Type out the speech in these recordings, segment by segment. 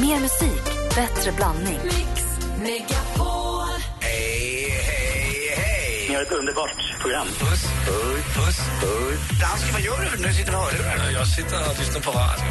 Mer musik, bättre blandning. Hej, hej, hej! Ni har ett underbart program. Puss, puss, puss, puss. Dansken, vad gör du? Nu sitter du och hörlurar. Jag sitter och lyssnar på radio.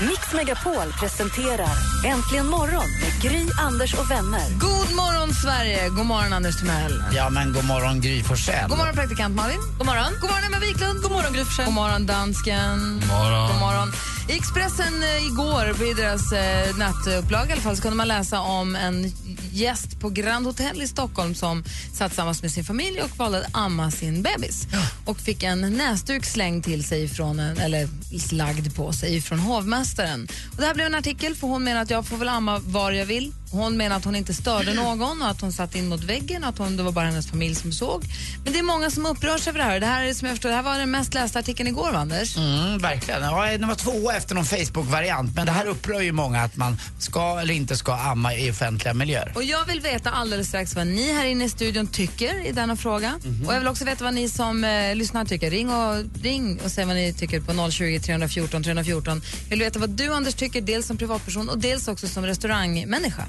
Mix Megapol presenterar Äntligen morgon med Gry, Anders och vänner. God morgon, Sverige! God morgon, Anders Timell. Ja, men god morgon Gry Forssell. God morgon, praktikant Malin. God morgon. God morgon, Emma Wiklund. God morgon, Gry God morgon, dansken. God morgon. God morgon. I Expressen eh, igår, vid deras eh, nattupplaga i alla fall, så kunde man läsa om en gäst på Grand Hotel i Stockholm som satt tillsammans med sin familj och valde att amma sin bebis. Och fick en näsduk slängd till sig från en, eller lagd på sig från hovmästaren. Och det här blev en artikel för hon menar att jag får väl amma var jag vill. Hon menar att hon inte störde någon och att hon satt in mot väggen och att hon, det var bara hennes familj som såg. Men det är många som upprörs över det här. Det här, är, som jag förstår, det här var den mest lästa artikeln igår, va, Anders? Mm, verkligen. Ja, den var tvåa efter någon Facebook-variant. Men det här upprör ju många att man ska eller inte ska amma i offentliga miljöer. Och jag vill veta alldeles strax vad ni här inne i studion tycker i denna fråga. Och jag vill också veta vad ni som eh, lyssnar tycker. Ring och, ring och säg vad ni tycker på 020 314 314. Jag vill veta vad du Anders tycker, dels som privatperson och dels också som restaurangmänniska.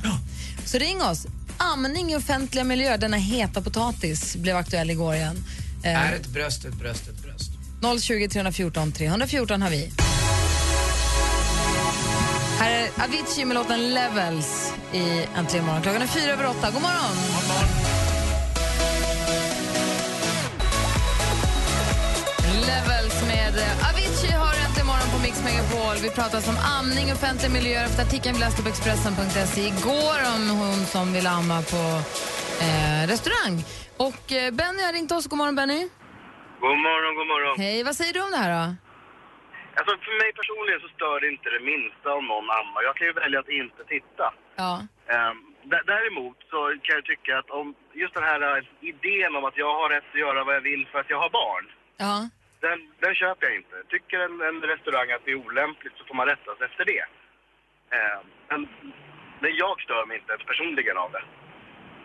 Så ring oss. Amning i offentliga miljöer, denna heta potatis, blev aktuell igår igen. Eh, Är ett bröst ett bröst ett bröst? 020 314 314 har vi. Här är Avicii med låten Levels i Äntligen morgon. Klockan är fyra över åtta. God morgon! Levels Megapol. Vi pratar om amning i offentliga miljöer efter artikeln vi läste på Expressen.se igår om hon som vill amma på eh, restaurang. Och eh, Benny har ringt oss. God morgon, Benny. God morgon, god morgon. Hej, vad säger du om det här då? Alltså, för mig personligen så stör det inte det minsta om någon ammar. Jag kan ju välja att inte titta. Ja. D- däremot så kan jag tycka att om just den här eh, idén om att jag har rätt att göra vad jag vill för att jag har barn. Ja. Den, den köper jag inte. Tycker en, en restaurang att det är olämpligt så får man rätta sig efter det. Eh, men, men jag stör mig inte ens personligen av det.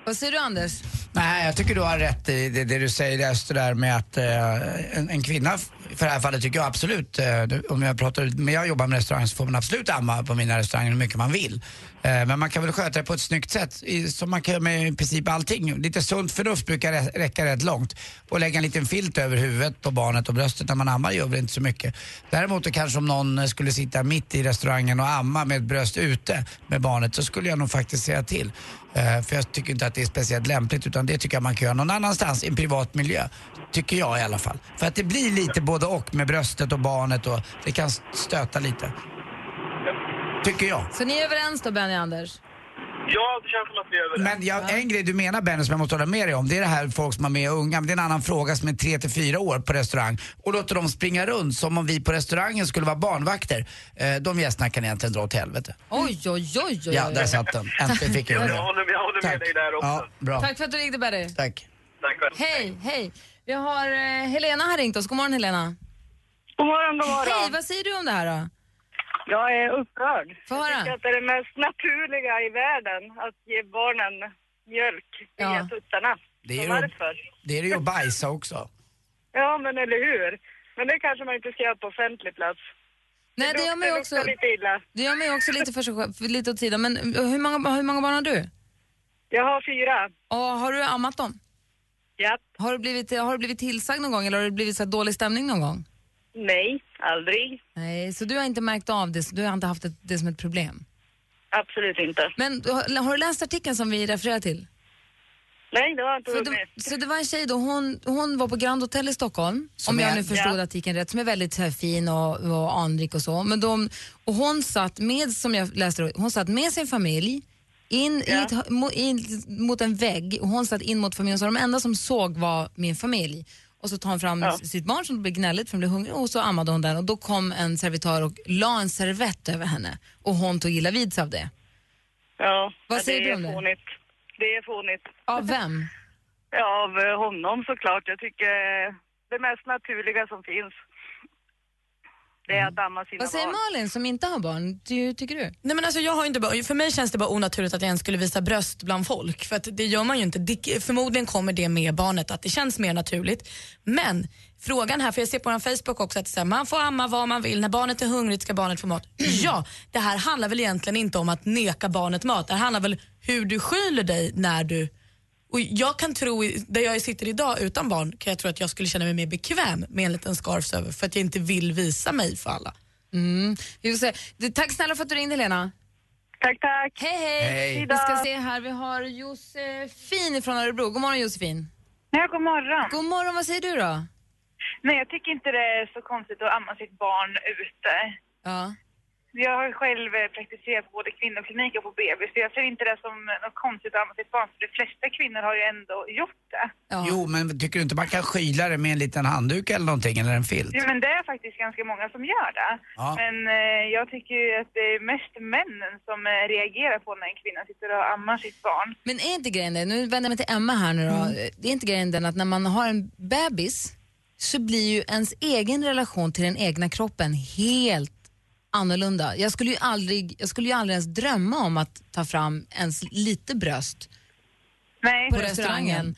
Vad säger du, Anders? Nej, jag tycker du har rätt i det, det du säger just det där med att eh, en, en kvinna, för det här fallet tycker jag absolut, eh, om jag pratar, men jag jobbar med restaurang så får man absolut amma på mina restauranger hur mycket man vill. Eh, men man kan väl sköta det på ett snyggt sätt, i, som man kan göra med i princip allting. Lite sunt förnuft brukar rä- räcka rätt långt. Och lägga en liten filt över huvudet på barnet och bröstet när man ammar gör väl inte så mycket. Däremot kanske om någon eh, skulle sitta mitt i restaurangen och amma med ett bröst ute med barnet så skulle jag nog faktiskt säga till. Eh, för jag tycker inte att det är speciellt lämpligt utan det tycker jag man kan göra någon annanstans i en privat miljö. Tycker jag i alla fall. För att det blir lite både och med bröstet och barnet och det kan stöta lite. Tycker jag. Så ni är överens då, Benny och Anders? Ja, det känns som att vi är överens. Men jag, en grej du menar Benny som jag måste hålla med dig om, det är det här folk som har med unga, men det är en annan fråga som är 3 till 4 år på restaurang och låter dem springa runt som om vi på restaurangen skulle vara barnvakter. Eh, de gästerna kan egentligen dra åt helvete. Oj, oj, oj, oj. Ja, där satt den. Äntligen fick jag jag, det. håller, jag håller med Tack. dig där också. Ja, bra. Tack för att du ringde, Benny. Tack. Tack själv. Hej, hej. Vi har eh, Helena har ringt oss. God morgon, Helena. God morgon, god morgon. Hej, vad säger du om det här då? Jag är upprörd. Jag tycker att det är det mest naturliga i världen att ge barnen mjölk via Ja. tuttarna. Det är ju-? Det är det ju att bajsa också. Ja, men eller hur? Men det kanske man inte ska göra på offentlig plats. Nej, det gör mig också, lite illa. det gör mig också lite för sig själv, för lite åt sidan. Men eh, hur många, hur många barn har du? Jag har fyra. Och har du ammat dem? Ja. Har du blivit, har du blivit tillsagd någon gång eller har det blivit så dålig stämning någon gång? Nej, aldrig. Nej, så du har inte märkt av det, så du har inte haft det, som ett problem. Absolut inte. Men har, har du läst artikeln som vi refererar till? Nej, det har jag inte hunnit. det, så det var en tjej då, hon, hon var på Grand Hotel i Stockholm, Som om jag är- nu förstod ja. artikeln rätt, som är väldigt så här, fin och, och anrik och så. Men de, och hon satt med, som jag läste hon satt med sin familj in, Ja. ett, mo- in mot en vägg och hon satt in mot familjen så de enda som såg var min familj. Och så tar hon fram Ja. sitt barn som blir gnälligt för hon blir hungrig och så ammade hon den och då kom en servitör och la en servett över henne och hon tog illa vid sig av det. Ja, Vad säger det du om det? Fånigt. Det är fånigt. Av vem? Ja, av eh, honom såklart. Jag tycker det mest naturliga som finns. Det är att amma sina Vad säger barn. Malin som inte har barn? Du, tycker du? Nej, men alltså, jag har inte bara, för mig känns det bara onaturligt att jag ens skulle visa bröst bland folk. För att det gör man ju inte. Det, förmodligen kommer det med barnet, att det känns mer naturligt. Men frågan här, för jag ser på vår Facebook också att här, man får amma vad man vill. När barnet är hungrigt ska barnet få mat. Ja, det här handlar väl egentligen inte om att neka barnet mat. Det här handlar väl hur du skyller dig när du och jag kan tro, där jag sitter idag utan barn, kan jag tro att jag skulle känna mig mer bekväm med en liten scarf över för att jag inte vill visa mig för alla. Mm. Tack snälla för att du ringde Lena. Tack, tack. Hej hej! Hej. Vi ska se här, vi har Josefin från Örebro. God morgon Josefin. Ja, god morgon. God morgon, vad säger du då? Nej, jag tycker inte det är så konstigt att amma sitt barn ute. Ja. Jag har själv eh, praktiserat på både kvinnoklinik och på BB, så jag ser inte det som något konstigt att amma sitt barn, för de flesta kvinnor har ju ändå gjort det. ja. Jo, men tycker du inte man kan skyla det med en liten handduk eller någonting, eller en filt? Ja, men det är faktiskt ganska många som gör det. Ja. Men eh, jag tycker ju att det är mest männen som eh, reagerar på när en kvinna sitter och ammar sitt barn. Men är inte grejen det, nu vänder jag mig till Emma här nu då. Det är inte grejen den att när man har en bebis så blir ju ens egen relation till den egna kroppen helt annorlunda. Jag skulle ju aldrig, jag skulle ju aldrig ens drömma om att ta fram ens lite bröst Nej, på restaurangen.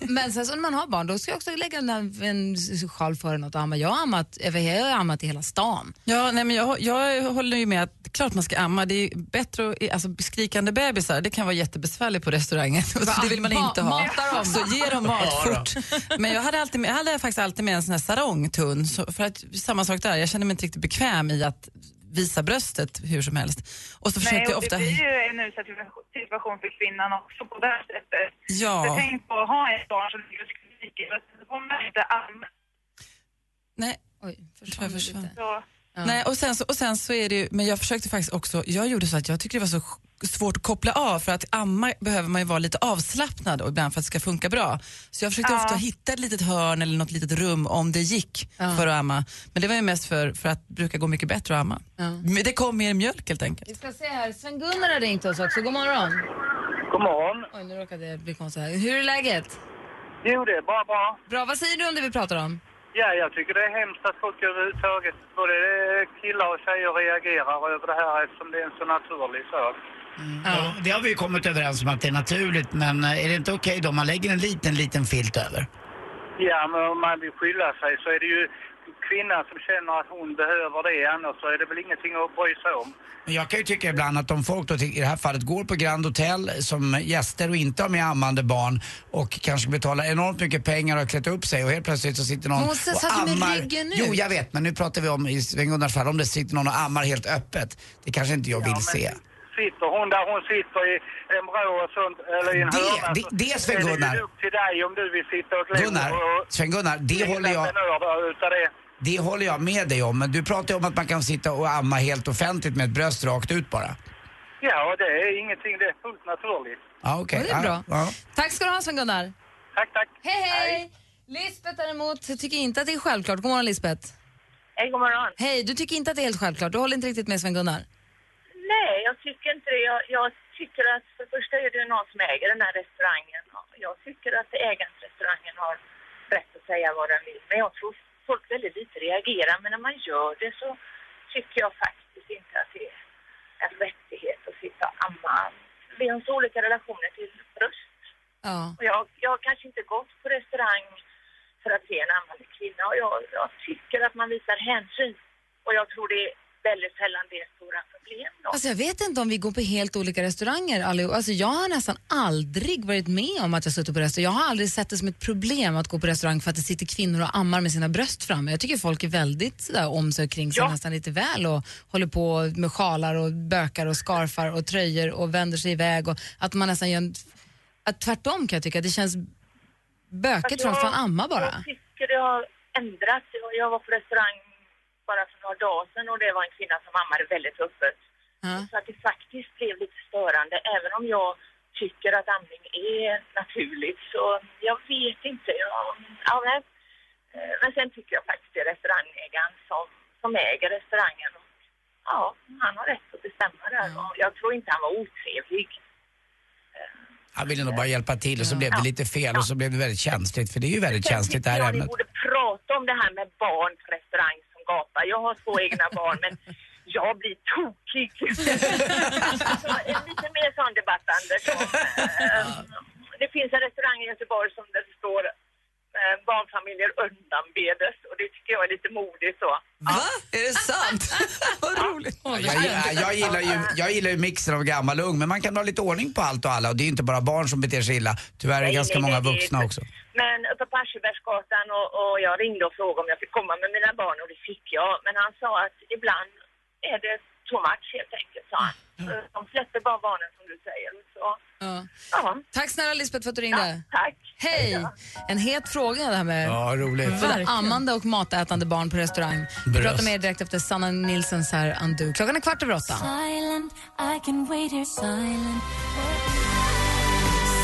Men sen så när man har barn då ska jag också lägga en, en sjal för något att amma. Jag har ammat, jag har ammat i hela stan. Ja, nej, men jag, jag håller ju med att det är klart man ska amma. Det är bättre att, alltså, skrikande bebisar, det kan vara jättebesvärligt på restaurangen. Så det vill man Ma- inte ha. dem. Så ge dem mat fort. Men jag hade, alltid med, jag hade faktiskt alltid med en sån här sarong tunn. Så för att, samma sak där, jag kände mig inte riktigt bekväm i att visa bröstet hur som helst. Och så försökte Nej, jag och ofta... det blir ju en utsatt situation för kvinnan också på det här sättet. Ja. Så tänk på att ha ett barn som ligger och skriker, får man inte amma. Nej, Oj, jag tror jag försvann. lite. Så, Nej, och sen, så, och sen så är det ju, men jag försökte faktiskt också, jag gjorde så att jag tyckte det var så svårt att koppla av för att amma behöver man ju vara lite avslappnad och ibland för att det ska funka bra. Så jag försökte Ja. ofta hitta ett litet hörn eller något litet rum om det gick Ja. för att amma. Men det var ju mest för, för att det brukar gå mycket bättre att amma. Ja. Men det kom mer mjölk helt enkelt. Vi ska se här, Sven-Gunnar har ringt oss också. God morgon. God morgon. Oj, nu råkade det bli konstigt här. Hur är läget? Jo, det är bara bra. Bra, vad säger du om det vi pratar om? Ja, jag tycker det är hemskt att folk överhuvudtaget, både killar och tjejer reagerar över det här eftersom det är en så naturlig sak. Ja, det har vi ju kommit överens om att det är naturligt, men eh, är det inte okej då om man lägger en liten, liten filt över? Ja, men om man vill skylla sig så är det ju kvinnan som känner att hon behöver det, annars så är det väl ingenting att bry sig om. Men jag kan ju tycka ibland att om folk då i det här fallet går på Grand Hotel som gäster och inte har med ammande barn och kanske betalar enormt mycket pengar och har klätt upp sig och helt plötsligt så sitter någon satt och ammar. ryggen ut. Jo, jag vet, men nu pratar vi om i Sven-Gunnars fall, om det sitter någon och ammar helt öppet. Det kanske inte jag vill men se. Sitter hon där hon sitter i en vrå och sånt, eller i en Det- hörna, det- det, är Sven-Gunnar. det ju upp till dig om du vill sitta och Gunnar. Sven-Gunnar, det håller jag... Utav det. Det håller jag med dig om, men du pratar ju om att man kan sitta och amma helt offentligt med ett bröst rakt ut bara. Ja, det är ingenting, det är fullt naturligt. Ja, okej. Ja, det är bra. Ja, ja. Tack ska du ha Sven-Gunnar. Tack, tack. Hej, hej! Lisbeth däremot tycker inte att det är självklart. God morgon Lisbeth. hej, god morgon. Hej, du tycker inte att det är helt självklart. Du håller inte riktigt med Sven-Gunnar. Nej, jag tycker inte det. Jag, jag tycker att för det första är det ju någon som äger den här restaurangen. Jag tycker att ägaren till restaurangen har rätt att säga vad den vill. Men jag tror folk väldigt lite reagerar. Men när man gör det så tycker jag faktiskt inte att det är en rättighet att sitta och amma. Vi har så olika relationer till bröst. Ja. Och jag, jag har kanske inte gått på restaurang för att se en ammande kvinna. Och jag, jag tycker att man visar hänsyn. Och jag tror det är väldigt sällan det är stora problem. Då. Alltså jag vet inte om vi går på helt olika restauranger allihop. Alltså jag har nästan aldrig varit med om att jag suttit på restaurang. Jag har aldrig sett det som ett problem att gå på restaurang för att det sitter kvinnor och ammar med sina bröst framme. Jag tycker folk är väldigt sådär om sig och kring sig Ja. nästan lite väl och håller på med sjalar och bökar och skarfar och tröjor och vänder sig iväg och att man nästan gör en, att tvärtom kan jag tycka det känns bökigt från fan amma bara. Jag tycker det har ändrats. Jag var på restaurang bara för några dagar sedan och det var en kvinna som ammade väldigt öppet. Ja. Så att det faktiskt blev lite störande. Även om jag tycker att amning är naturligt så jag vet inte. Jag, ja. Eh, Men sen tycker jag faktiskt det är restaurangägaren som, som äger restaurangen. Och, ja, han har rätt att bestämma där. Och jag tror inte han var otrevlig. Han ville nog bara hjälpa till och så blev det lite fel och så blev det väldigt känsligt, för det är ju väldigt känsligt det här ämnet. vi borde prata om det här med barn på restaurang pappa. Jag har två egna barn, men jag blir tokig. så en lite mer sån debatt, Anders. om, eh, Det finns en restaurang i Göteborg som det står eh, barnfamiljer undanbedes och det tycker jag är lite modigt så. Va? Är det sant? Vad roligt. Jag, jag, jag, gillar ju, jag gillar ju mixen av gammal och ung, men man kan ha lite ordning på allt och alla. Och det är inte bara barn som beter sig illa. Tyvärr är det ganska många vuxna också. Men uppe på Aschebergsgatan och, och jag ringde och frågade om jag fick komma med mina barn och det fick jag. Men han sa att ibland är det too much helt enkelt, sa han. De släpper bara barnen som du säger. Så, Ja. ja, Tack snälla Lisbeth för att du ringde. tack. Hej! En het fråga det här med Ja, roligt. både ammande och matätande barn på restaurang. Vi Bröst. pratar mer direkt efter Sanna Nilssons här Undo. Klockan är kvart över åtta. Silent,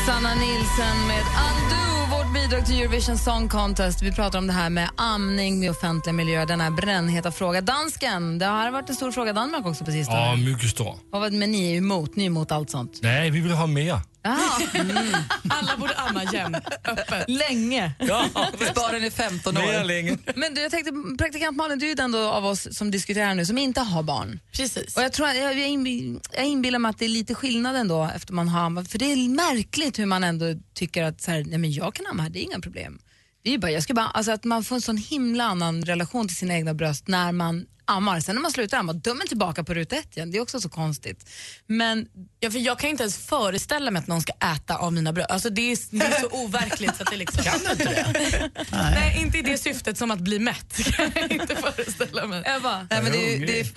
Sanna Nilsson med Undo, vårt bidrag till Eurovision Song Contest. Vi pratar om det här med amning i offentliga miljöer, den här brännheta fråga. Dansken, det har varit en stor fråga i Danmark också sistone. Ja, mycket stor. Vad med ni är emot? Ni är emot allt sånt? Nej, vi vill ha mer. Jaha, Alla borde amma jämt, öppet. länge. Ja, Sparen i 15 mer år. länge. Men du, jag tänkte, praktikant Malin, du är den då av oss som diskuterar nu som inte har barn. Precis. Och jag, tror, jag, jag, inbill, jag inbillar mig att det är lite skillnad ändå efter man har ammat. För det är märkligt hur man ändå tycker att så här, nej men jag kan amma här, det är inga problem. Det är bara, jag ska bara, alltså att man får en sån himla annan relation till sina egna bröst när man ammar. Sen när man slutar amma, då är man tillbaka på ruta ett igen. Det är också så konstigt. Men Ja, för jag kan inte ens föreställa mig att någon ska äta av mina bröst. Alltså, det, är, det är så overkligt så att det liksom... Kan du inte det? Nej, inte i det syftet som att bli mätt. kan jag inte föreställa mig. bara, Nej, men det, är, det, är,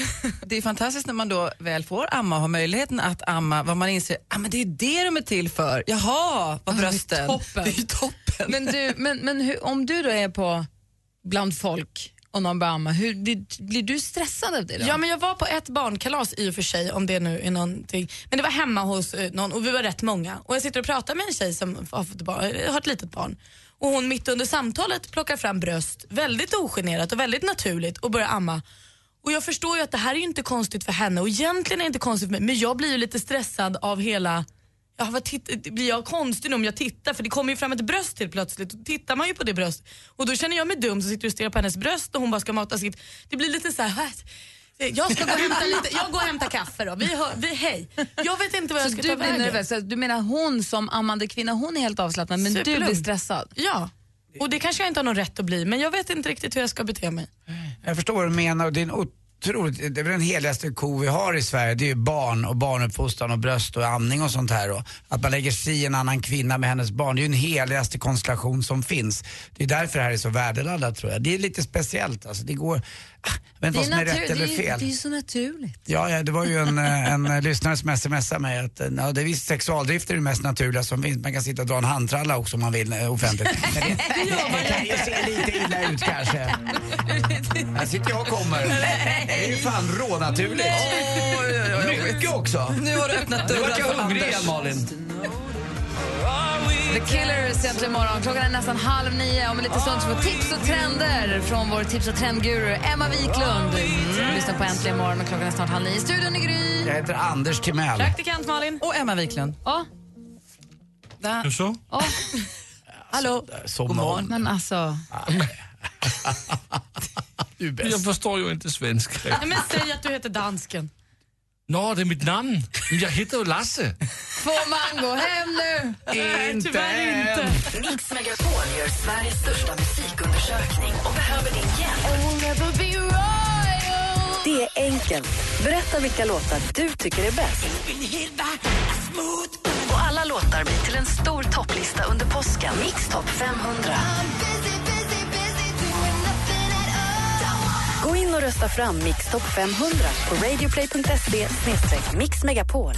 det är fantastiskt när man då väl får amma och har möjligheten att amma, vad man inser, ah, men det är det de är till för. Jaha, vad det är brösten. toppen. Det är toppen. men du, men, men hur, om du då är på bland folk och någon börjar amma, hur, blir, blir du stressad av det då? Ja, men jag var på ett barnkalas i och för sig, om det nu är någonting. Men det var hemma hos eh, någon och vi var rätt många. Och jag sitter och pratar med en tjej som har, fått barn, eh, har ett litet barn. Och hon mitt under samtalet plockar fram bröst, väldigt ogenerat och väldigt naturligt och börjar amma. Och jag förstår ju att det här är inte konstigt för henne och egentligen är det inte konstigt för mig, men jag blir ju lite stressad av hela Ja, vad titt- blir jag konstig nu om jag tittar? För det kommer ju fram ett bröst helt plötsligt. Då tittar man ju på det bröst. Och då känner jag mig dum som sitter och stirrar på hennes bröst och hon bara ska mata sitt. Det blir lite så här. Jag ska gå och hämta, lite, jag går och hämta kaffe då. Vi, hör, vi, hej. Jag vet inte vad jag Så ska du ta blir vägen. nervös? Så Du menar hon som ammande kvinna, hon är helt avslappnad men du Superlugn. blir stressad? Ja. Och det kanske jag inte har någon rätt att bli, men jag vet inte riktigt hur jag ska bete mig. Jag förstår vad du menar och det är en otroligt, det är väl den heligaste ko vi har i Sverige. Det är ju barn och barnuppfostran och bröst och amning och sånt här. Och att man lägger sig i en annan kvinna med hennes barn, det är ju den heligaste konstellation som finns. Det är därför det här är så värdeladdat tror jag. Det är lite speciellt alltså. Det går, jag vet inte vad som är rätt eller det, är, fel. det är så naturligt. Ja, ja, det var ju en, en eh, lyssnare som smsade mig att eh, ja, det är visst sexualdrift är det mest naturliga som finns. Man kan sitta och dra en handtralla också om man vill eh, offentligt. Men det, det kan ju se lite illa ut kanske. Här sitter jag och kommer. Det är ju fan rånaturligt. Mycket också. Nu har du öppnat Nu dörrar vart jag för hungrig Anders. igen Malin. The Killers egentligen imorgon. Klockan är nästan halv nio. Om en liten stund så får tips och trender från vår tips och trendguru Emma Wiklund. Mm. Lyssna på Äntligen morgon och klockan är snart halv nio. Studion i Gry. Jag heter Anders Timell. Praktikant Malin. Och Emma Wiklund. Ja, Där. Nu så? ja, Hallå. God morgon. men alltså. Du är bäst. Jag förstår ju inte svenska. Men säg att du heter dansken. Nå, det är mitt namn. Men jag heter ju Lasse. Får man gå hem nu? Nej, tyvärr inte. Mix Megapol gör Sveriges största musikundersökning och behöver din hjälp. Det är enkelt. Berätta vilka låtar du tycker är bäst. Och alla låtar blir till en stor topplista under påsken. Mix topp 500. Gå in och rösta fram Mix topp 500 på radioplay.se mixmegapol.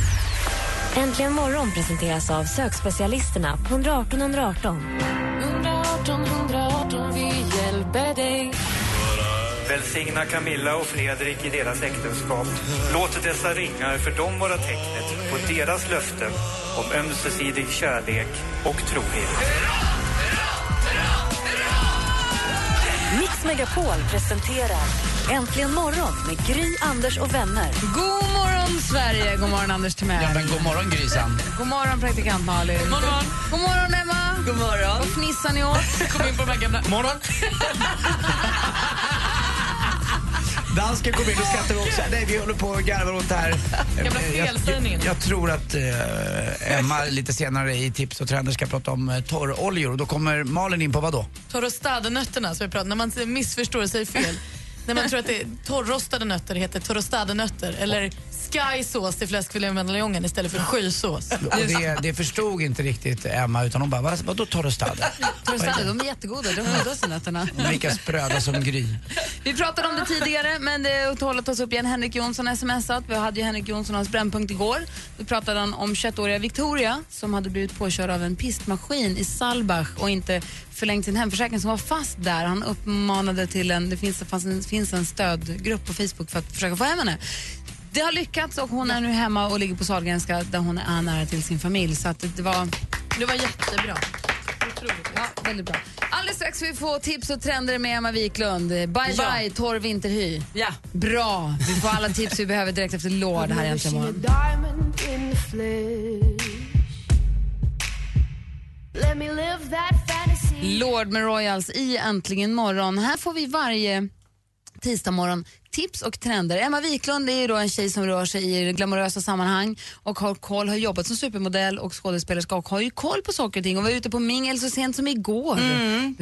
Äntligen morgon presenteras av sökspecialisterna på 118 118. 118 118, vi hjälper dig. Välsigna Camilla och Fredrik i deras äktenskap. Låt dessa ringar för dem vara tecknet på deras löften om ömsesidig kärlek och trohet. Mix Megapol presenterar Äntligen morgon med Gry, Anders och vänner. God morgon, Sverige! God morgon, Anders Timell. Ja, men god morgon Grysan. God morgon, praktikant Malin. God morgon, god morgon Emma. God morgon. Vad fnissar ni åt? Kom in på de här gamla... Morgon. Dansken kom in och skrattade också. Nej, vi håller på och garvar åt det här. Jag, jag, jag tror att eh, Emma lite senare i Tips och trender ska prata om eh, torroljor. Och då kommer Malin in på vad då? Torrostadenötterna som pratade när man missförstår och säger fel. när man tror att det är torrrostade nötter heter torrostadenötter eller skysås till fläskfilémedaljongen istället för skysås. Och det, det förstod inte riktigt Emma utan hon bara, vad, vadå torrostade? Torrostade, de är jättegoda. De godaste nötterna. De är lika spröda som Gry. Vi pratade om det tidigare, men det tål att tas upp igen. Henrik Jonsson har smsat. Vi hade ju Henrik Jonsson och hans brännpunkt igår. Då pratade han om 21-åriga Victoria som hade blivit påkörd av en pistmaskin i Salbach och inte förlängt sin hemförsäkring som var fast där. Han uppmanade till en, det finns, det finns en stödgrupp på Facebook för att försöka få hem henne. Det har lyckats och hon är nu hemma och ligger på Sahlgrenska där hon är nära till sin familj. Så att det var... Det var jättebra. Ja, väldigt bra. Alldeles strax vi få tips och trender med Emma Wiklund. Bye Ja. bye torr vinterhy. Ja. Bra. Vi får alla tips vi behöver direkt efter Lord här egentligen imorgon. Lord med Royals i Äntligen morgon. Här får vi varje tisdag morgon tips och trender. Emma Wiklund är ju då en tjej som rör sig i glamorösa sammanhang och har koll, har jobbat som supermodell och skådespelerska och har ju koll på saker och ting och var ute på mingel så sent som igår.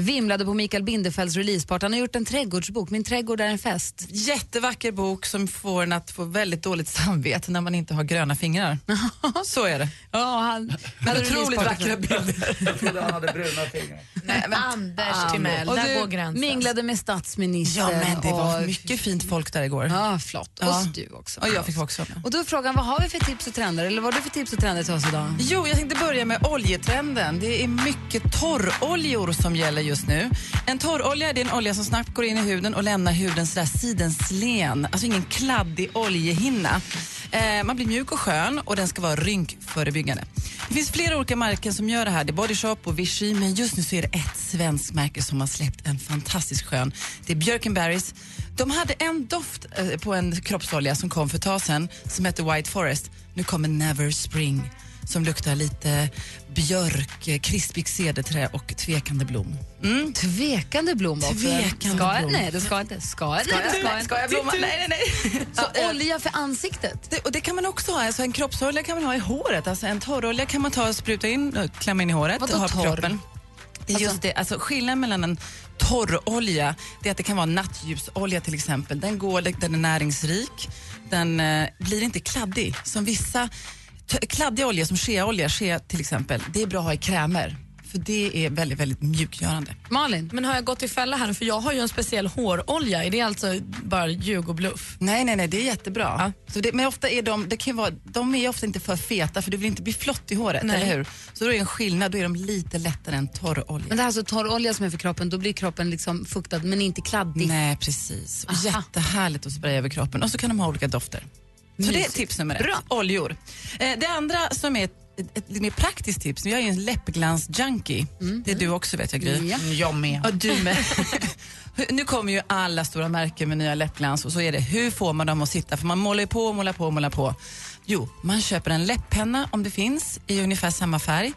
Vimlade på Mikael Bindefelds releaseparty. Han har gjort en trädgårdsbok, Min trädgård är en fest. Jättevacker bok som får en att få väldigt dåligt samvete när man inte har gröna fingrar. Så är det. Ja, han hade Otroligt vackra bilder. Jag trodde han hade bruna fingrar. Anders Timell, där går gränsen. minglade med statsministern. Ja, men det var mycket fint folk där igår. Ja, flott. Ja. Och du också. Och jag fick också med. Och då är frågan, vad har vi för tips och trender? Eller vad har du för tips och trender till oss idag? Jo, jag tänkte börja med oljetrenden. Det är mycket torroljor som gäller just nu. En torrolja är en olja som snabbt går in i huden och lämnar huden sådär sidenslen. Alltså ingen kladdig oljehinna. Eh, man blir mjuk och skön och den ska vara rynkförebyggande. Det finns flera olika märken som gör det här. Det är Body Shop och Vichy, men just nu så är det ett svenskt märke som har släppt en fantastiskt skön. Det är Björkenberries. De hade en doft eh, på en kroppsolja som kom för ett tag sedan som hette White Forest. Nu kommer Never Spring som luktar lite björk, krispigt cederträ och tvekande blom. Mm. Tvekande blom också. Tvekande ska jag? blom. Nej, det ska jag inte. Ska jag? Ska jag? ska jag Ska jag blomma? Nej, nej, nej. Så Ja, olja för ansiktet? det, och det kan man också ha. Alltså en kroppsolja kan man ha i håret. Alltså en torrolja kan man ta och spruta in och klämma in i håret Vadå och ha på torr? kroppen. Är just det. Alltså skillnaden mellan en torrolja det är att det kan vara nattljusolja till exempel. Den, går, den är näringsrik, den eh, blir inte kladdig. Som vissa kladdiga oljor, som sheaolja, shea till exempel, det är bra att ha i krämer. För det är väldigt, väldigt mjukgörande. Malin? Men har jag gått i fälla här? För jag har ju en speciell hårolja. Är det alltså bara ljug och bluff? Nej, nej, nej, det är jättebra. Så det, men ofta är de, det kan vara, de är ofta inte för feta för du vill inte bli flott i håret, Nej. eller hur? Så då är det en skillnad, då är de lite lättare än torrolja. Men det är alltså torrolja som är för kroppen, då blir kroppen liksom fuktad men inte kladdig. Nej, precis. Aha. Jättehärligt att spraya över kroppen. Och så kan de ha olika dofter. Så det är tips nummer ett. Bra. Oljor. Eh, det andra som är ett, ett, lite mer praktiskt tips, jag är ju en läppglans-junkie. Det är du också vet jag Gry. Mm. Ja. Jag med. Ja, du med. nu kommer ju alla stora märken med nya läppglans och så är det, hur får man dem att sitta? För man målar ju på, målar på, målar på. Jo, man köper en läpppenna om det finns i ungefär samma färg.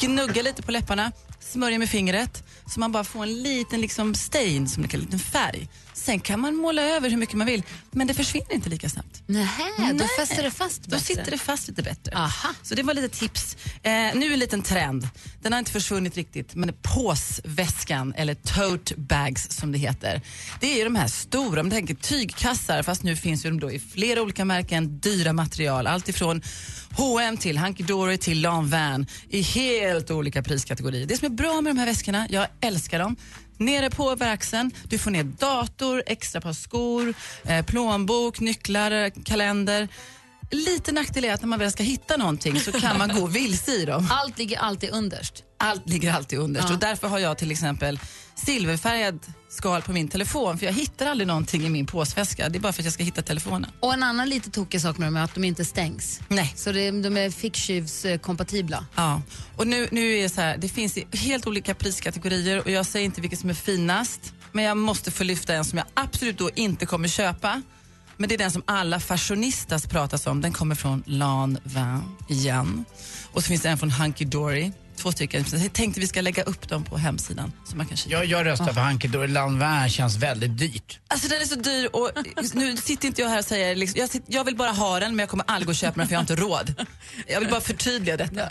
Gnuggar lite på läpparna, smörjer med fingret så man bara får en liten liksom stain, som det kallas, en liten färg. Sen kan man måla över hur mycket man vill, men det försvinner inte lika snabbt. Nähä, då Nej. fäster det fast Då bättre. sitter det fast lite bättre. Aha. Så det var lite tips. Eh, nu en liten trend. Den har inte försvunnit riktigt, men påsväskan eller tote bags som det heter. Det är ju de här stora, man tänker tygkassar, fast nu finns ju de då i flera olika märken, dyra material. Allt ifrån H&M till Hunky Dory till Lanvin i helt olika priskategorier. Det som är bra med de här väskorna, jag älskar dem, Nere på över axeln, du får ner dator, extra par skor, eh, plånbok, nycklar, kalender. Lite nackdel är att när man väl ska hitta någonting så kan man gå vilse i dem. Allt ligger alltid underst. Allt ligger alltid underst Ja. och därför har jag till exempel silverfärgad skal på min telefon för jag hittar aldrig någonting i min påsväska. Det är bara för att jag ska hitta telefonen. Och en annan lite tokig sak med dem är att de inte stängs. Nej. Så det, de är ficktjuvskompatibla. Ja, och nu, nu är det så här, det finns helt olika priskategorier och jag säger inte vilket som är finast, men jag måste få lyfta en som jag absolut då inte kommer köpa. Men det är den som alla fashionistas pratas om. Den kommer från Lanvin igen. Och så finns det en från Hunky Dory. Två stycken. Så jag tänkte vi ska lägga upp dem på hemsidan. Så man kan kika. Jag, jag röstar Ja. för Hanke Dorland Värn känns väldigt dyrt. Alltså den är så dyr och nu sitter inte jag här och säger, liksom, jag, sitter, jag vill bara ha den men jag kommer aldrig att köpa den för jag har inte råd. Jag vill bara förtydliga detta.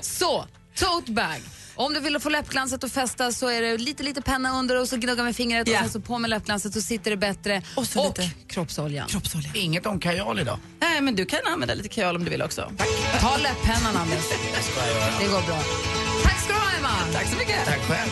Så, tote bag. Om du vill få läppglanset att fästa så är det lite, lite penna under och så gnuggar med fingret och Ja. sen så på med läppglanset så sitter det bättre. Och så lite- kroppsoljan. Kroppsolja. Inget om kajal idag. Nej men du kan använda lite kajal om du vill också. Tack. Ta läpppennan Anders. Det går bra. Tack ska du ha Emma. Tack så mycket. Tack själv.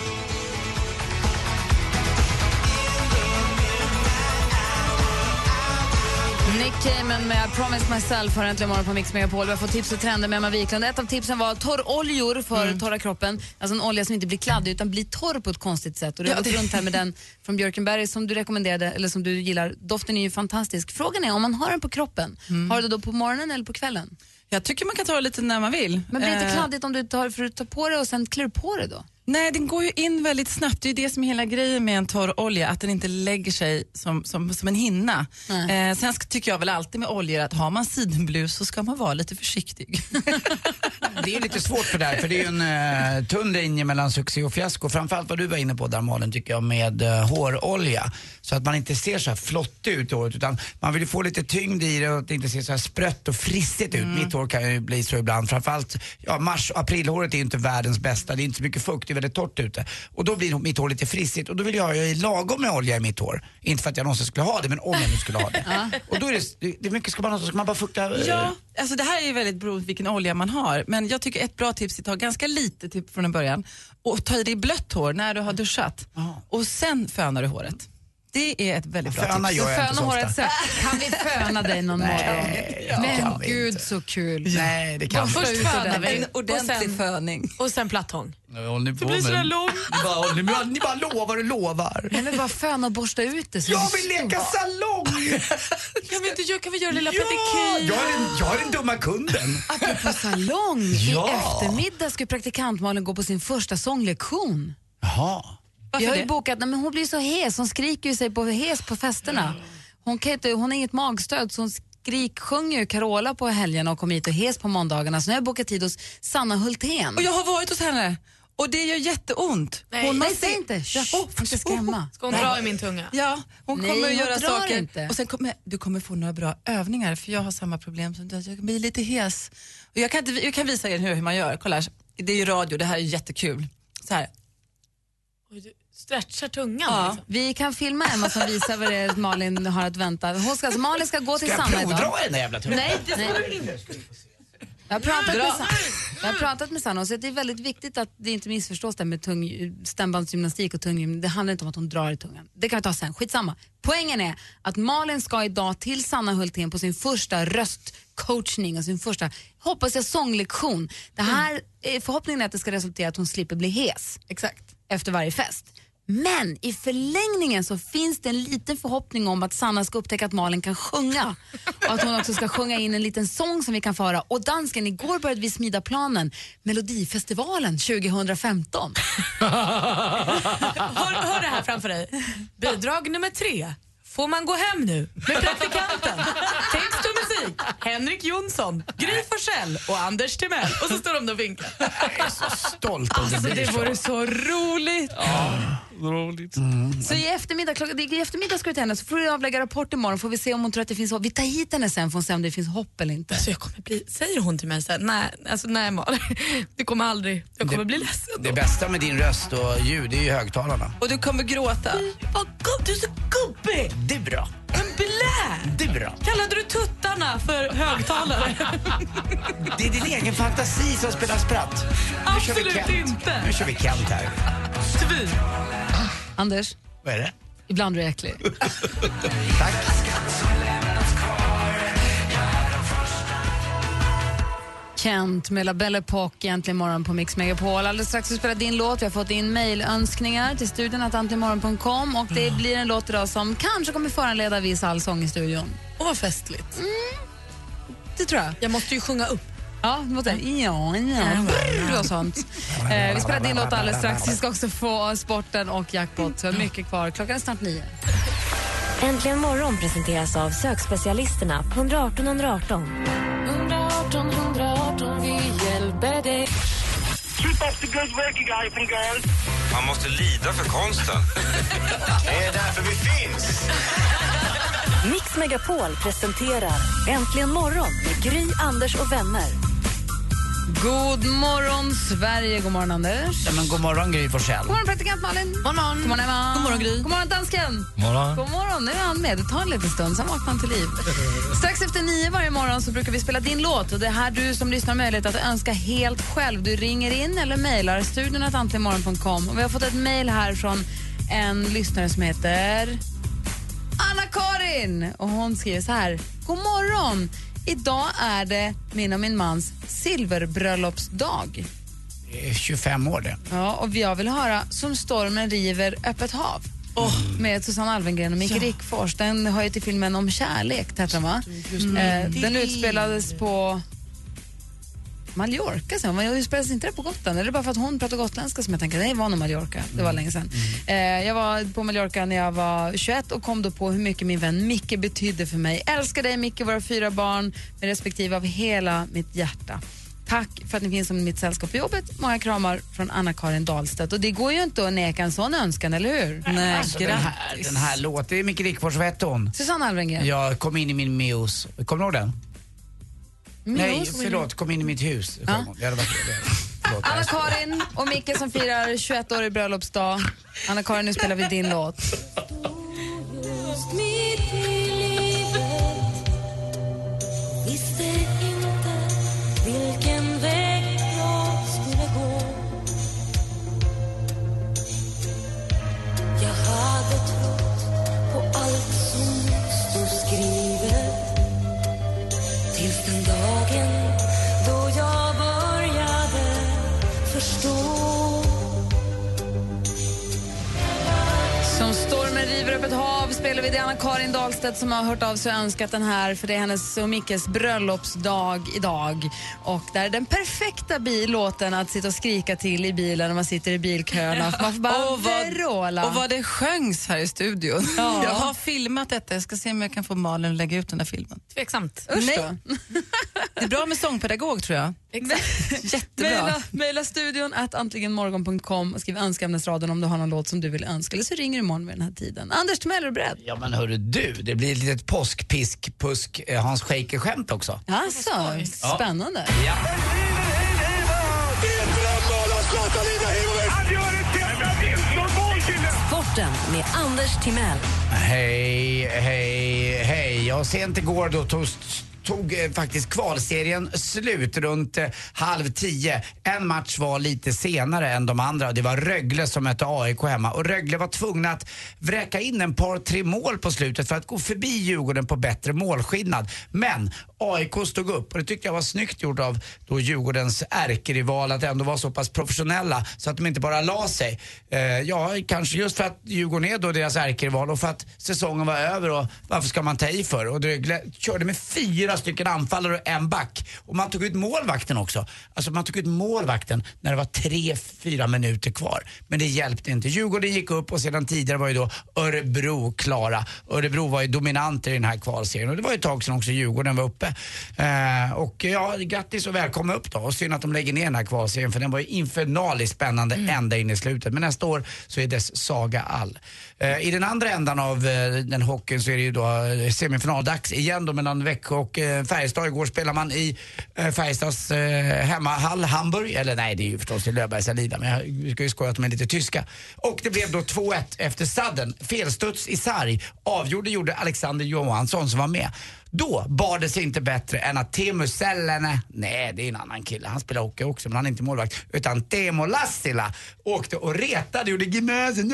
Nick Cayman med I Promised Myself har äntligen morgon på Mix Megapol. Vi har fått tips och trender med Emma Wiklund. Ett av tipsen var torroljor för Mm. torra kroppen. Alltså en olja som inte blir kladdig utan blir torr på ett konstigt sätt. Och du har Ja, gått det- runt här med den från Björkenberg som du rekommenderade, eller som du gillar. Doften är ju fantastisk. Frågan är om man har den på kroppen, Mm. har du det då på morgonen eller på kvällen? Jag tycker man kan ta det lite när man vill. Men blir det inte Eh, kladdigt om du tar, för du tar på det och sen klär på det då? Nej, den går ju in väldigt snabbt. Det är det som är hela grejen med en torr olja, att den inte lägger sig som, som, som en hinna. Eh, sen ska, tycker jag väl alltid med oljor att har man sidenblus så ska man vara lite försiktig. Det är lite svårt för det här, för det är ju en uh, tunn linje mellan succé och fiasko. Framförallt vad du var inne på där Malin, tycker jag, med uh, hårolja. Så att man inte ser så här flottig ut i håret, utan man vill ju få lite tyngd i det och att det inte ser så här sprött och frissigt ut. Mitt hår kan ju bli så ibland. Framförallt, ja mars och aprilhåret är ju inte världens bästa. Det är inte så mycket fukt, väldigt torrt ute. Och då blir mitt hår lite frissigt och då vill jag ha lagom med olja i mitt hår. Inte för att jag någonsin skulle ha det, men om jag nu skulle ha det. Och då är det, det, det är mycket, ska man ha så ska man bara fukta eh, Ja, alltså det här är ju väldigt beroende på vilken olja man har. Men jag tycker ett bra tips är att ta ganska lite typ från början och ta i dig blött hår när du har duschat. Och sen fönar du håret. Det är ett väldigt bra Föna tips. gör jag Föna håret sen. Kan vi föna dig någon morgon? Men gud inte. så kul. Nej, det kan vi Först fönar vi En ordentlig och sen, föning. och sen plattång. Det blir sådär långt. Ni bara, ni, bara, lovar och lovar. Nej men bara föna och borsta ut det. så Jag vill leka salong! Kan vi, inte, göra- kan vi göra lilla Ja, pedikyr? jag är, den, jag är den dumma kunden. Apropå salong, Ja. i eftermiddag ska praktikant Malin gå på sin första sånglektion. Jaha. Vi har ju det? bokat, nej, men hon blir så hes, hon skriker ju sig på hes på festerna. Hon, kan inte, hon har inget magstöd så hon skrik, sjunger ju Carola på helgerna och kommer hit och hes på måndagarna. Så nu har jag bokat tid hos Sanna Hultén. Och jag har varit hos henne och det gör jätteont. Nej, Hon Nej, säg inte. Ja, Ja, inte skrämma. Ska hon dra i min tunga? Ja, hon Nej, kommer att göra saker. inte. Och sen kommer, du kommer få några bra övningar för jag har samma problem som du. Jag blir lite hes. Och jag, kan inte, jag kan visa er hur, hur man gör. Kolla här. Det är ju radio, det här är jättekul. Så här. Oj, du Stretchar tungan Ja. liksom. Vi kan filma Emma som visar vad det är Malin har att vänta. Hon ska, alltså Malin ska gå till Ska jag Sanna idag. provdra den där jävla tungan? Nej, det ska du inte. Jag har, pratat med Sanna, jag har pratat med Sanna och så att det är väldigt viktigt att det inte missförstås där med tung, stämbandsgymnastik och tung Det handlar inte om att hon drar i tungan. Det kan vi ta sen, skitsamma. Poängen är att Malin ska idag till Sanna Hultén på sin första röstcoachning och sin första, hoppas jag, sånglektion. Det här, är förhoppningen är att det ska resultera i att hon slipper bli hes Exakt efter varje fest. Men i förlängningen så finns det en liten förhoppning om att Sanna ska upptäcka att Malin kan sjunga. Och att hon också ska sjunga in en liten sång som vi kan föra. Och dansken, igår började vi smida planen. Melodifestivalen 2015. Hör, hör det här framför dig. Bidrag nummer tre. Får man gå hem nu med praktikanten? Tänk Henrik Jonsson, Gry Forssell och Anders Timell. Och så står de där och vinkar. Stolt om det Alltså blir det så. vore så roligt. Roligt. Så i eftermiddag, klockan, i eftermiddag ska vi till henne så får du avlägga rapport imorgon får vi se om hon tror att det finns hopp. Vi tar hit henne sen för att se om det finns hopp eller inte. Alltså jag kommer bli, säger hon till mig så här, nej, alltså nej Malin, det kommer aldrig, jag kommer bli ledsen Det då. bästa med din röst och ljud det är ju högtalarna. Och du kommer gråta. Vad gubb, du är så gubbig! Det är bra. Blä! Det är bra. Kallade du tuttarna för högtalare? Det är din egen fantasi som spelar spratt. Nu kör vi Absolut Kent. inte. Nu kör vi Kent här. Tvi. Anders, Vad är det? ibland är du äcklig. Tack. Kent med La Belle Époque äntligen morgon på Mix Megapol. Alldeles strax ska vi spela din låt. Vi har fått in mejlönskningar till studion att antligenmorgon.com och det blir en låt idag som kanske kommer föranleda viss allsång i studion. Åh vad festligt. Det tror jag. Jag måste ju sjunga upp. Ja, det måste ja, ja, brr och sånt. Eh, vi spelar din låt alldeles strax. Vi ska också få sporten och jackpot. Så mycket kvar. Klockan är snart nio. Äntligen morgon presenteras av sökspecialisterna på 118 118. 118 118, vi hjälper dig. up the good work guys and girls. Man måste lida för konsten. Det är därför vi finns. Mix Megapol presenterar Äntligen morgon med Gry, Anders och vänner. God morgon, Sverige. God morgon, Anders. Ja, men god morgon Gry Forssell. God morgon, praktikant Malin. God morgon. God morgon, Emma. God morgon, Gry. God morgon, dansken. Morgon. God morgon. Nu är han med. Det tar en liten stund, sen vaknar han till liv. Strax efter nio varje morgon så brukar vi spela din låt. Och Det är här du som lyssnar har möjlighet att önska helt själv. Du ringer in eller mejlar studion att antligenmorgon.com. Och Vi har fått ett mejl här från en lyssnare som heter Anna-Karin. Och Hon skriver så här. God morgon. Idag är det min och min mans silverbröllopsdag. Det är 25 år det. Ja, och jag vill höra Som stormen river öppet hav. Med Susanne Alvengren och Micke Ja. Rickfors. Den hör ju till filmen om kärlek, heter den va? Eh, den utspelades på Mallorca sen. Men utspelades inte det på Gotland? Eller är det bara för att hon pratar gotländska som jag tänker? Nej, det var nog Mallorca. Det var länge sedan. Eh, jag var på Mallorca när jag var 21 och kom då på hur mycket min vän Micke betydde för mig. Älskar dig Micke, våra fyra barn med respektive av hela mitt hjärta. Tack för att ni finns som mitt sällskap på jobbet. Många kramar från Anna-Karin Dahlstedt. Och det går ju inte att neka en sån önskan, eller hur? Nej, Alltså, den, här, den här låten, det är Micke Rickfors, vad hette hon? Susanne Alvengren. Jag kom in i min muse. Kommer du ihåg den? Nej, förlåt, kom in i mitt hus. Ja. Förlåt. Anna-Karin och Micke som firar 21 år i bröllopsdag. Anna-Karin, nu spelar vi din låt. Spelar vi det är Anna-Karin Dahlstedt som har hört av sig och önskat den här för det är hennes och Mickes bröllopsdag idag. Och det är den perfekta billåten att sitta och skrika till i bilen när man sitter i bilköerna. Man får bara Och vad- vråla. Och vad det sjöngs här i studion. Ja. Jag har filmat detta. Jag ska se om jag kan få Malin att lägga ut den här filmen. Tveksamt. Usch Nej. då. Det är bra med sångpedagog tror jag. Jättebra. Maila, maila studion att antligenmorgon.com och skriv önskeämnesraden om du har någon låt som du vill önska. Eller så ringer du imorgon vid den här tiden. Anders Timell, är du beredd? Ja men hörru du, det blir ett litet påskpisk-pusk eh, Hans Scheike-skämt också. Alltså, spännande. Ja. Sporten med Anders Timell. Hej, hej, hej. Ja, sent igår då tog, tog eh, faktiskt kvalserien slut runt eh, halv tio. En match var lite senare än de andra. Det var Rögle som mötte AIK hemma och Rögle var tvungna att vräka in en par, tre mål på slutet för att gå förbi Djurgården på bättre målskillnad. Men AIK stod upp och det tyckte jag var snyggt gjort av då Djurgårdens ärkerival att ändå vara så pass professionella så att de inte bara la sig. Eh, ja, kanske just för att Djurgården är då deras ärkerival och för att säsongen var över och varför ska man ta i för? Och Rögle körde med fyra stycken anfallare och en back. Och man tog ut målvakten också. Alltså man tog ut målvakten när det var tre, fyra minuter kvar. Men det hjälpte inte. Djurgården gick upp och sedan tidigare var ju då Örebro klara. Örebro var ju dominanter i den här kvalserien och det var ju ett tag sedan också Djurgården var uppe. Eh, och ja, grattis och välkomna upp då. Och synd att de lägger ner den här kvalserien för den var ju infernaliskt spännande ända in i slutet. Men nästa år så är dess saga all. Eh, I den andra ändan av eh, den hockeyn så är det ju då eh, semifinaldags igen då mellan Växjö och eh, Färjestad. Igår spelade man i eh, Färjestads eh, hemmahall Hamburg. Eller nej, det är ju förstås i Löfbergs Alida, men jag vi ska ju skoja att de är lite tyska. Och det blev då 2-1 efter sadden. Felstuds i sarg. Avgjorde gjorde Alexander Johansson som var med. Då bar det sig inte bättre än att Teemu Sellene... nej det är en annan kille, han spelar hockey också men han är inte målvakt, utan Teemu Lassila åkte och retade, gjorde grimasen.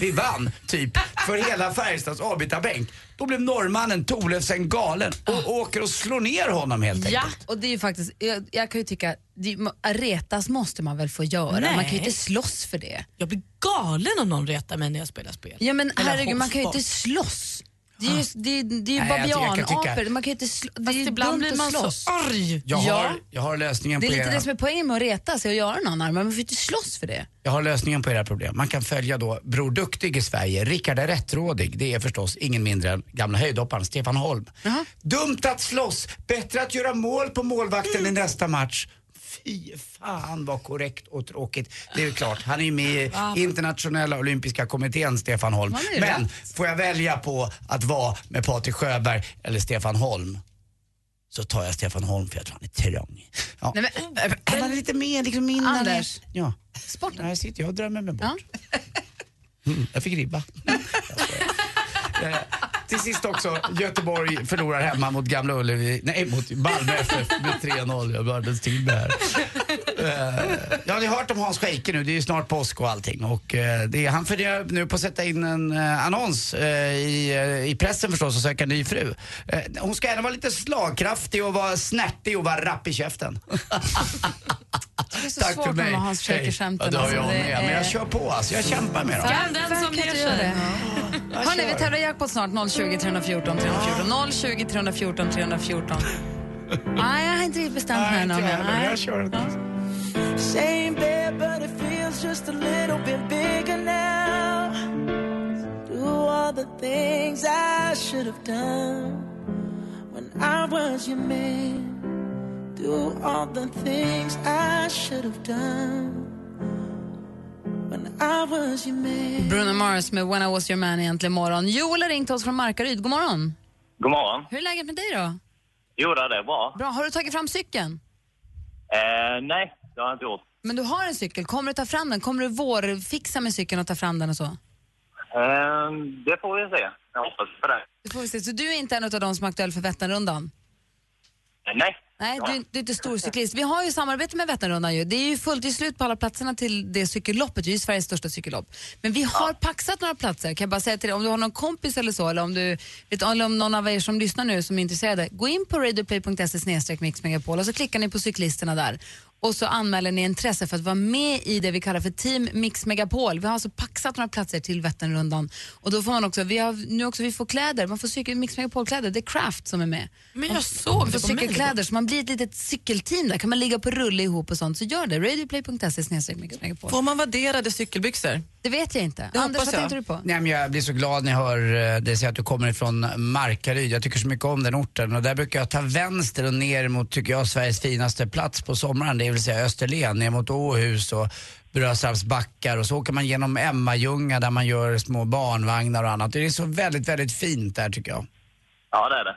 Vi vann, typ, för hela Färjestads avbytarbänk. Då blev norrmannen Thorlefsen galen och åker och slår ner honom helt Ja, enkelt. och det är ju faktiskt, jag, jag kan ju tycka, det, retas måste man väl få göra, Nej. man kan ju inte slåss för det. Jag blir galen om någon retar mig när jag spelar spel. Ja men Eller herregud, man kan ju inte slåss. Det är ju, det är, det är ju Nej, jag tycker- jag kan babianapor. Man kan ju inte slå, det är ju ibland dumt blir att man så slåss. arg. Jag, Ja. har, jag har lösningen Det är på lite era... det som är poängen med att reta sig och göra någon arm. Man får ju inte slåss för det. Jag har lösningen på era problem. Man kan följa då Bror Duktig i Sverige. Rickard är rättrådig. Det är förstås ingen mindre än gamla höjdhopparen Stefan Holm. Dumt att slåss, bättre att göra mål på målvakten i nästa match. Fy fan vad korrekt och tråkigt. Det är ju klart, han är ju med i Ja. internationella olympiska kommittén, Stefan Holm. Men får jag välja på att vara med Patrik Sjöberg eller Stefan Holm så tar jag Stefan Holm för jag tror han är trång. Ja. Nej, men, Han är lite mer liksom min... Anders. Ja. Sporten. Här sitter jag och drömmer mig bort. Mm, jag fick ribba. Till sist också, Göteborg förlorar hemma mot Gamla Ullevi, nej mot Malmö FF med 3-0. Jag blir till med här. Eh, Ja, ni har hört om Hans Scheike nu, det är ju snart påsk och allting. Och eh, det är, han funderar nu på att sätta in en eh, annons i, i pressen förstås och söka ny fru. Hon ska gärna vara lite slagkraftig och vara snärtig och vara rapp i käften. Det är så Tack svårt för mig. med Hans. Scheike-skämten. Ja, det har alltså. jag med. Men jag kör på alltså. Jag kämpar med dem. Skam den som inte sig. det. Hörni, vi tävlar jackpot snart. 020 314 314. 020 314 314. Nej, jag har inte riktigt bestämt mig än. nej. Jag kör inte. Same bed, but it feels just a little bit bigger now. Do all the things I should have done when I was your man. Do all the things I should have done Bruno Mars med When I was your man egentligen morgon. Joel har ringt oss från Markaryd. God morgon. God morgon. Hur är läget med dig då? Jo, det är bra. Bra. Har du tagit fram cykeln? Eh, nej, det har jag inte gjort. Men du har en cykel. Kommer du ta fram den? Kommer du vårfixa med cykeln och ta fram den och så? Eh, det får vi se. Jag hoppas på det. Det får vi se. Så du är inte en av de som är aktuell för Vätternrundan? Eh, nej. Nej, du, du är inte stor cyklist. Vi har ju samarbete med Vätternrundan ju. Det är ju fullt i slut på alla platserna till det cykelloppet. Det är ju Sveriges största cykellopp. Men vi har paxat några platser. Kan jag bara säga till dig, om du har någon kompis eller så, eller om, du, vet, eller om någon av er som lyssnar nu som är intresserade, gå in på radioplay.se mixmegapol och så klickar ni på cyklisterna där. Och så anmäler ni intresse för att vara med i det vi kallar för Team Mix Megapol. Vi har alltså paxat några platser till Vätternrundan. Och då får man också, vi har nu också, vi får kläder, man får cykel, Mix Megapol-kläder. Det är Craft som är med. Men jag såg får det på mejl cykelkläder, så man blir ett litet cykelteam där. Kan man ligga på rulle ihop och sånt, så gör det. Radioplay.se Mix Megapol. Får man vadderade cykelbyxor? Det vet jag inte. Det Anders, vad jag. tänkte du på? Nej, men jag blir så glad när jag hör eh, dig säga att du kommer ifrån Markaryd. Jag tycker så mycket om den orten och där brukar jag ta vänster och ner mot, tycker jag, Sveriges finaste plats på sommaren. Det vill säga Österlen, ner mot Åhus och Brösarps backar och så åker man genom Emmaljunga där man gör små barnvagnar och annat. Det är så väldigt, väldigt fint där tycker jag. Ja, det är det.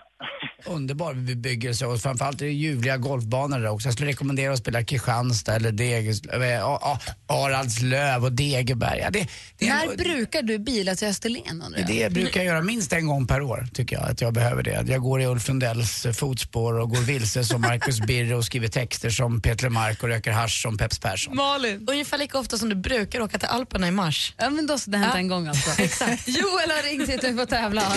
Underbar bebyggelse och framförallt är det ljuvliga golfbanor där också. Jag skulle rekommendera att spela Kristianstad eller A- A- Araldslöv och Degeberg. Ja, det, det är När en- brukar du bila till Österlen jag? det brukar jag göra minst en gång per år, tycker jag. Att jag behöver det. Jag går i Ulf Lundells eh, fotspår och går vilse som Marcus Birro och skriver texter som Peter Mark och röker hasch som Peps Persson. Malin. Ungefär lika ofta som du brukar åka till Alperna i mars. Ja, men då så det hänt Ja. en gång alltså. Exakt. Joel har ringt hit och får tävla.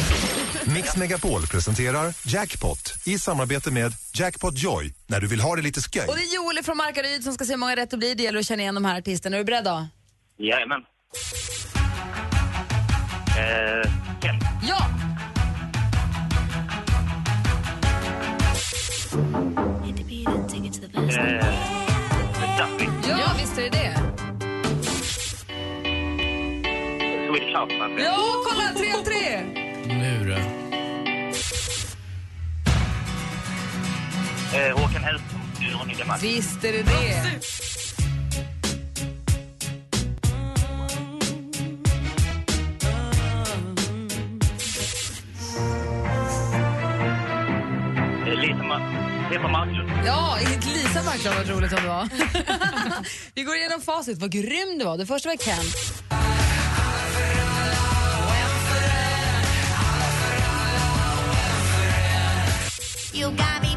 Mix Megapol presenterar Jackpot i samarbete med Jackpot Joy när du vill ha det lite sköj. Och det är Joel från Markaryd som ska se hur många rätt det blir. Det gäller att känna igen de här artisterna. Är du beredd då? Jajamän. Eh, Ken. Ja! Eh, Duffy. Ja, visst är det det. Swedish House Mafia. Ja, kolla! Eh, Håkan Hellström. Ronny Demark. Visst är det det. Lisa Marklund. Ja, Lisa Marklund vad roligt om det var. Vi går igenom facit. Vad grym du var. Det första var Ken. You got me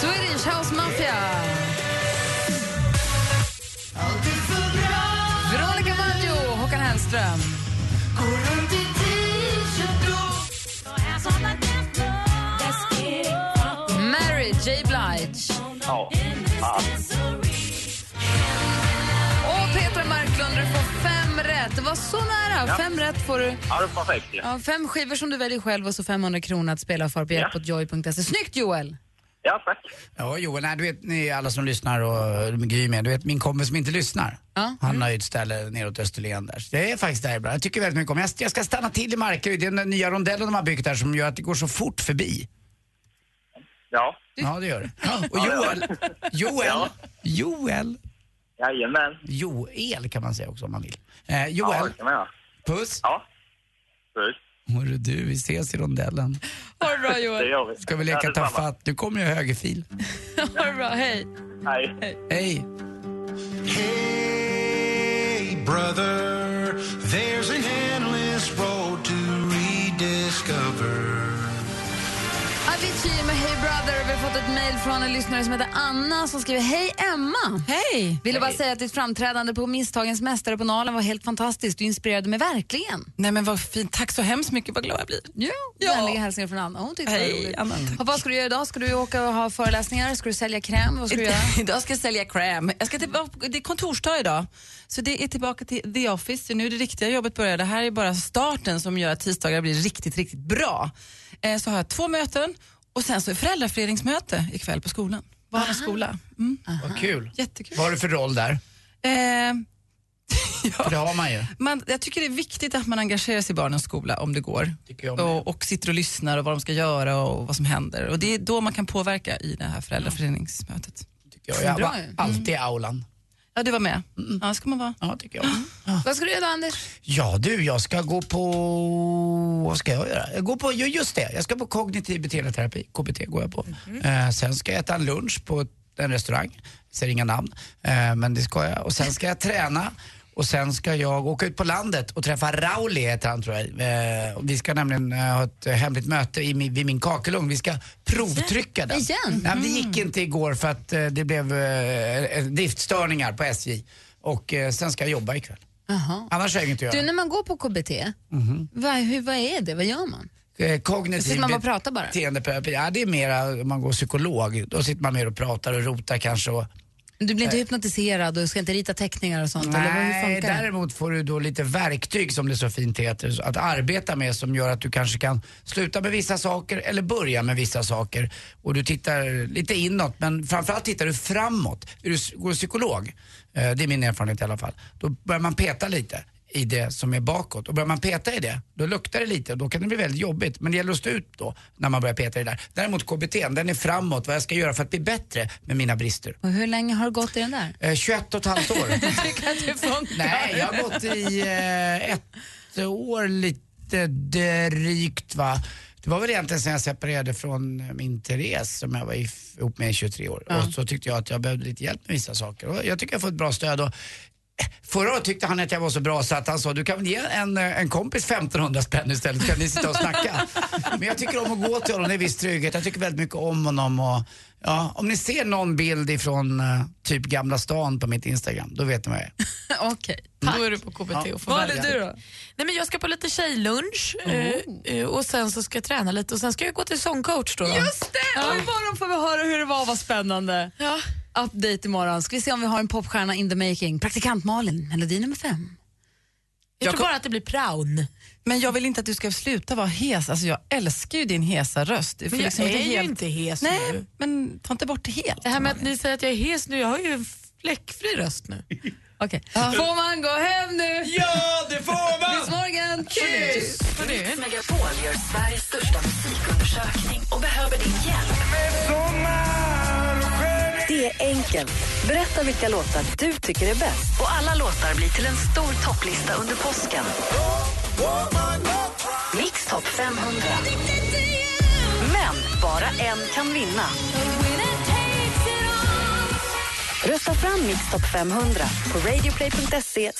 Swedish House Mafia. Veronica Maggio, Håkan Hellström. Mary J Blige. Ja. Var så nära. Ja. Fem rätt får du. Ja, det är perfekt. Ja, Ja, fem skivor som du väljer själv och så 500 kronor att spela för på Ja. jackpotjoy.se. Snyggt Joel! ja tack. Ja, Joel, nej, du vet ni alla som lyssnar och Gry med, du vet min kompis som inte lyssnar. Han har ju ett ställe neråt Österlen där. Så Det är faktiskt där ibland. Jag tycker väldigt mycket om jag, jag ska stanna till i Markaryd. Det är den nya rondellen de har byggt där som gör att det går så fort förbi. Ja. Ja, det gör det. Och Joel, Joel, Ja. Joel. Jajamän. Joel kan man säga också om man vill. Eh, Ja, Joel, det kan man göra. puss. Ja. Puss. Hörru du, vi ses i rondellen. Ha det bra Det Joel. gör vi. Ska vi Ja, leka ta detsamma. fatt? Du kommer ju högerfil. ha det bra, hej. Hej. Hej. Hey, brother, Avicii med Hey Brother. Vi har fått ett mejl från en lyssnare som heter Anna som skriver Hej Emma! Hej! Ville bara säga att ditt framträdande på Misstagens mästare på Nalen var helt fantastiskt. Du inspirerade mig verkligen. Nej men vad fint, tack så hemskt mycket, vad glad jag blir. Ja, Ja. Vänliga hälsningar från Anna. Hon tyckte det Hej, var roligt. Anna, tack. Och vad ska du göra idag? Ska du åka och ha föreläsningar? Ska du sälja kräm? Vad ska du göra? Idag ska jag sälja cram. Jag ska tillbaka, det är kontorsdag idag. Så det är tillbaka till the office. Så nu är det riktiga jobbet börjar. Det här är bara starten som gör att tisdagar blir riktigt, riktigt bra. Eh, så har jag två möten och sen så är föräldraföreningsmöte ikväll på skolan. Barnens skola. Mm. Vad kul. Jättekul. Vad har du för roll där? Eh, För det har man ju. man, jag tycker det är viktigt att man engagerar sig i barnens skola om det går. jag med. Och, och sitter och lyssnar och vad de ska göra och vad som händer. Och det är då man kan påverka i det här föräldraföreningsmötet. Jag, jag var alltid i aulan. Ja, du var med. Ja, ska man vara. Ja, tycker jag. Vad ska du göra då, Anders? Ja du, jag ska gå på... Vad ska jag göra? Jag går på, ju- just det, jag ska på kognitiv beteendeterapi, KBT går jag på. Eh, sen ska jag äta en lunch på en restaurang, jag säger inga namn, eh, men det ska jag. Och sen ska jag träna och sen ska jag åka ut på landet och träffa Rauli heter han tror jag. Eh, vi ska nämligen eh, ha ett hemligt möte i, min- vid min kakelugn. Vi ska provtrycka den. Igen? Nej, men det gick inte igår för att eh, det blev eh, eh, driftstörningar på SJ. Och eh, sen ska jag jobba ikväll. Jaha. Annars har jag inget att göra. Du, när man går på KBT, vad, hur, vad är det? Vad gör man? Kognitiv Sitter man bara och pratar bara? beteendeterapi, ja det är mera man går psykolog. Då sitter man mer och pratar och rotar kanske. Och, Du blir inte hypnotiserad och ska inte rita teckningar och sånt? nej, däremot får du då lite verktyg som det så fint heter, att arbeta med som gör att du kanske kan sluta med vissa saker eller börja med vissa saker. Och du tittar lite inåt men framförallt tittar du framåt. Är du går psykolog, eh, det är min erfarenhet i alla fall, då börjar man peta lite i det som är bakåt. Och börjar man peta i det, då luktar det lite och då kan det bli väldigt jobbigt. Men det gäller att stå ut då när man börjar peta i det där. Däremot KBT, den är framåt, vad jag ska göra för att bli bättre med mina brister. Och hur länge har du gått i den där? Eh, 21 och ett halvt år. tycker att det funkar. Nej, jag har gått i eh, ett år lite drygt va. Det var väl egentligen sen jag separerade från min Therese som jag var ihop med i 23 år. Ja. Och så tyckte jag att jag behövde lite hjälp med vissa saker. Och jag tycker jag får ett bra stöd. Och Förra året tyckte han att jag var så bra så att han sa du kan väl ge en, eh, en kompis 1500 spänn istället kan ni sitta och snacka. Men jag tycker om att gå till honom, det är viss trygghet. Jag tycker väldigt mycket om honom. Och, ja, om ni ser någon bild ifrån eh, typ Gamla stan på mitt Instagram, då vet ni vad jag är. Okej, Då är du på KBT och får Vad välja. är du då? Nej, men jag ska på lite tjejlunch eh, eh, och sen så ska jag träna lite och sen ska jag gå till sångcoach då. Just det! Ja. Och imorgon får vi höra hur det var, vad spännande. Ja. Update imorgon. Ska vi se om vi har en popstjärna in the making. Praktikant Malin, melodi nummer fem. Jag, tror bara att det blir praun. Men jag vill inte att du ska sluta vara hes. Alltså jag älskar ju din hesa röst. Men jag liksom är inte ju helt... inte hes Nej, nu. men ta inte bort det helt. Det här med att ni säger att jag är hes nu, jag har ju en fläckfri röst nu. Okej. Får man gå hem nu? Ja, det får man! Bis morgon! Kiss! Mix Megapol gör Sveriges största musikundersökning och behöver din hjälp. Det är enkelt. Berätta vilka låtar du tycker är bäst. Och alla låtar blir till en stor topplista under påsken. Mix topp 500. Men bara en kan vinna. Rösta fram Mix topp 500 på radioplay.se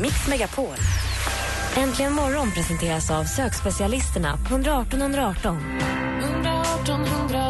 mixmegapol. Äntligen morgon presenteras av sökspecialisterna på 118 118. 118 118, vi hjälper dig.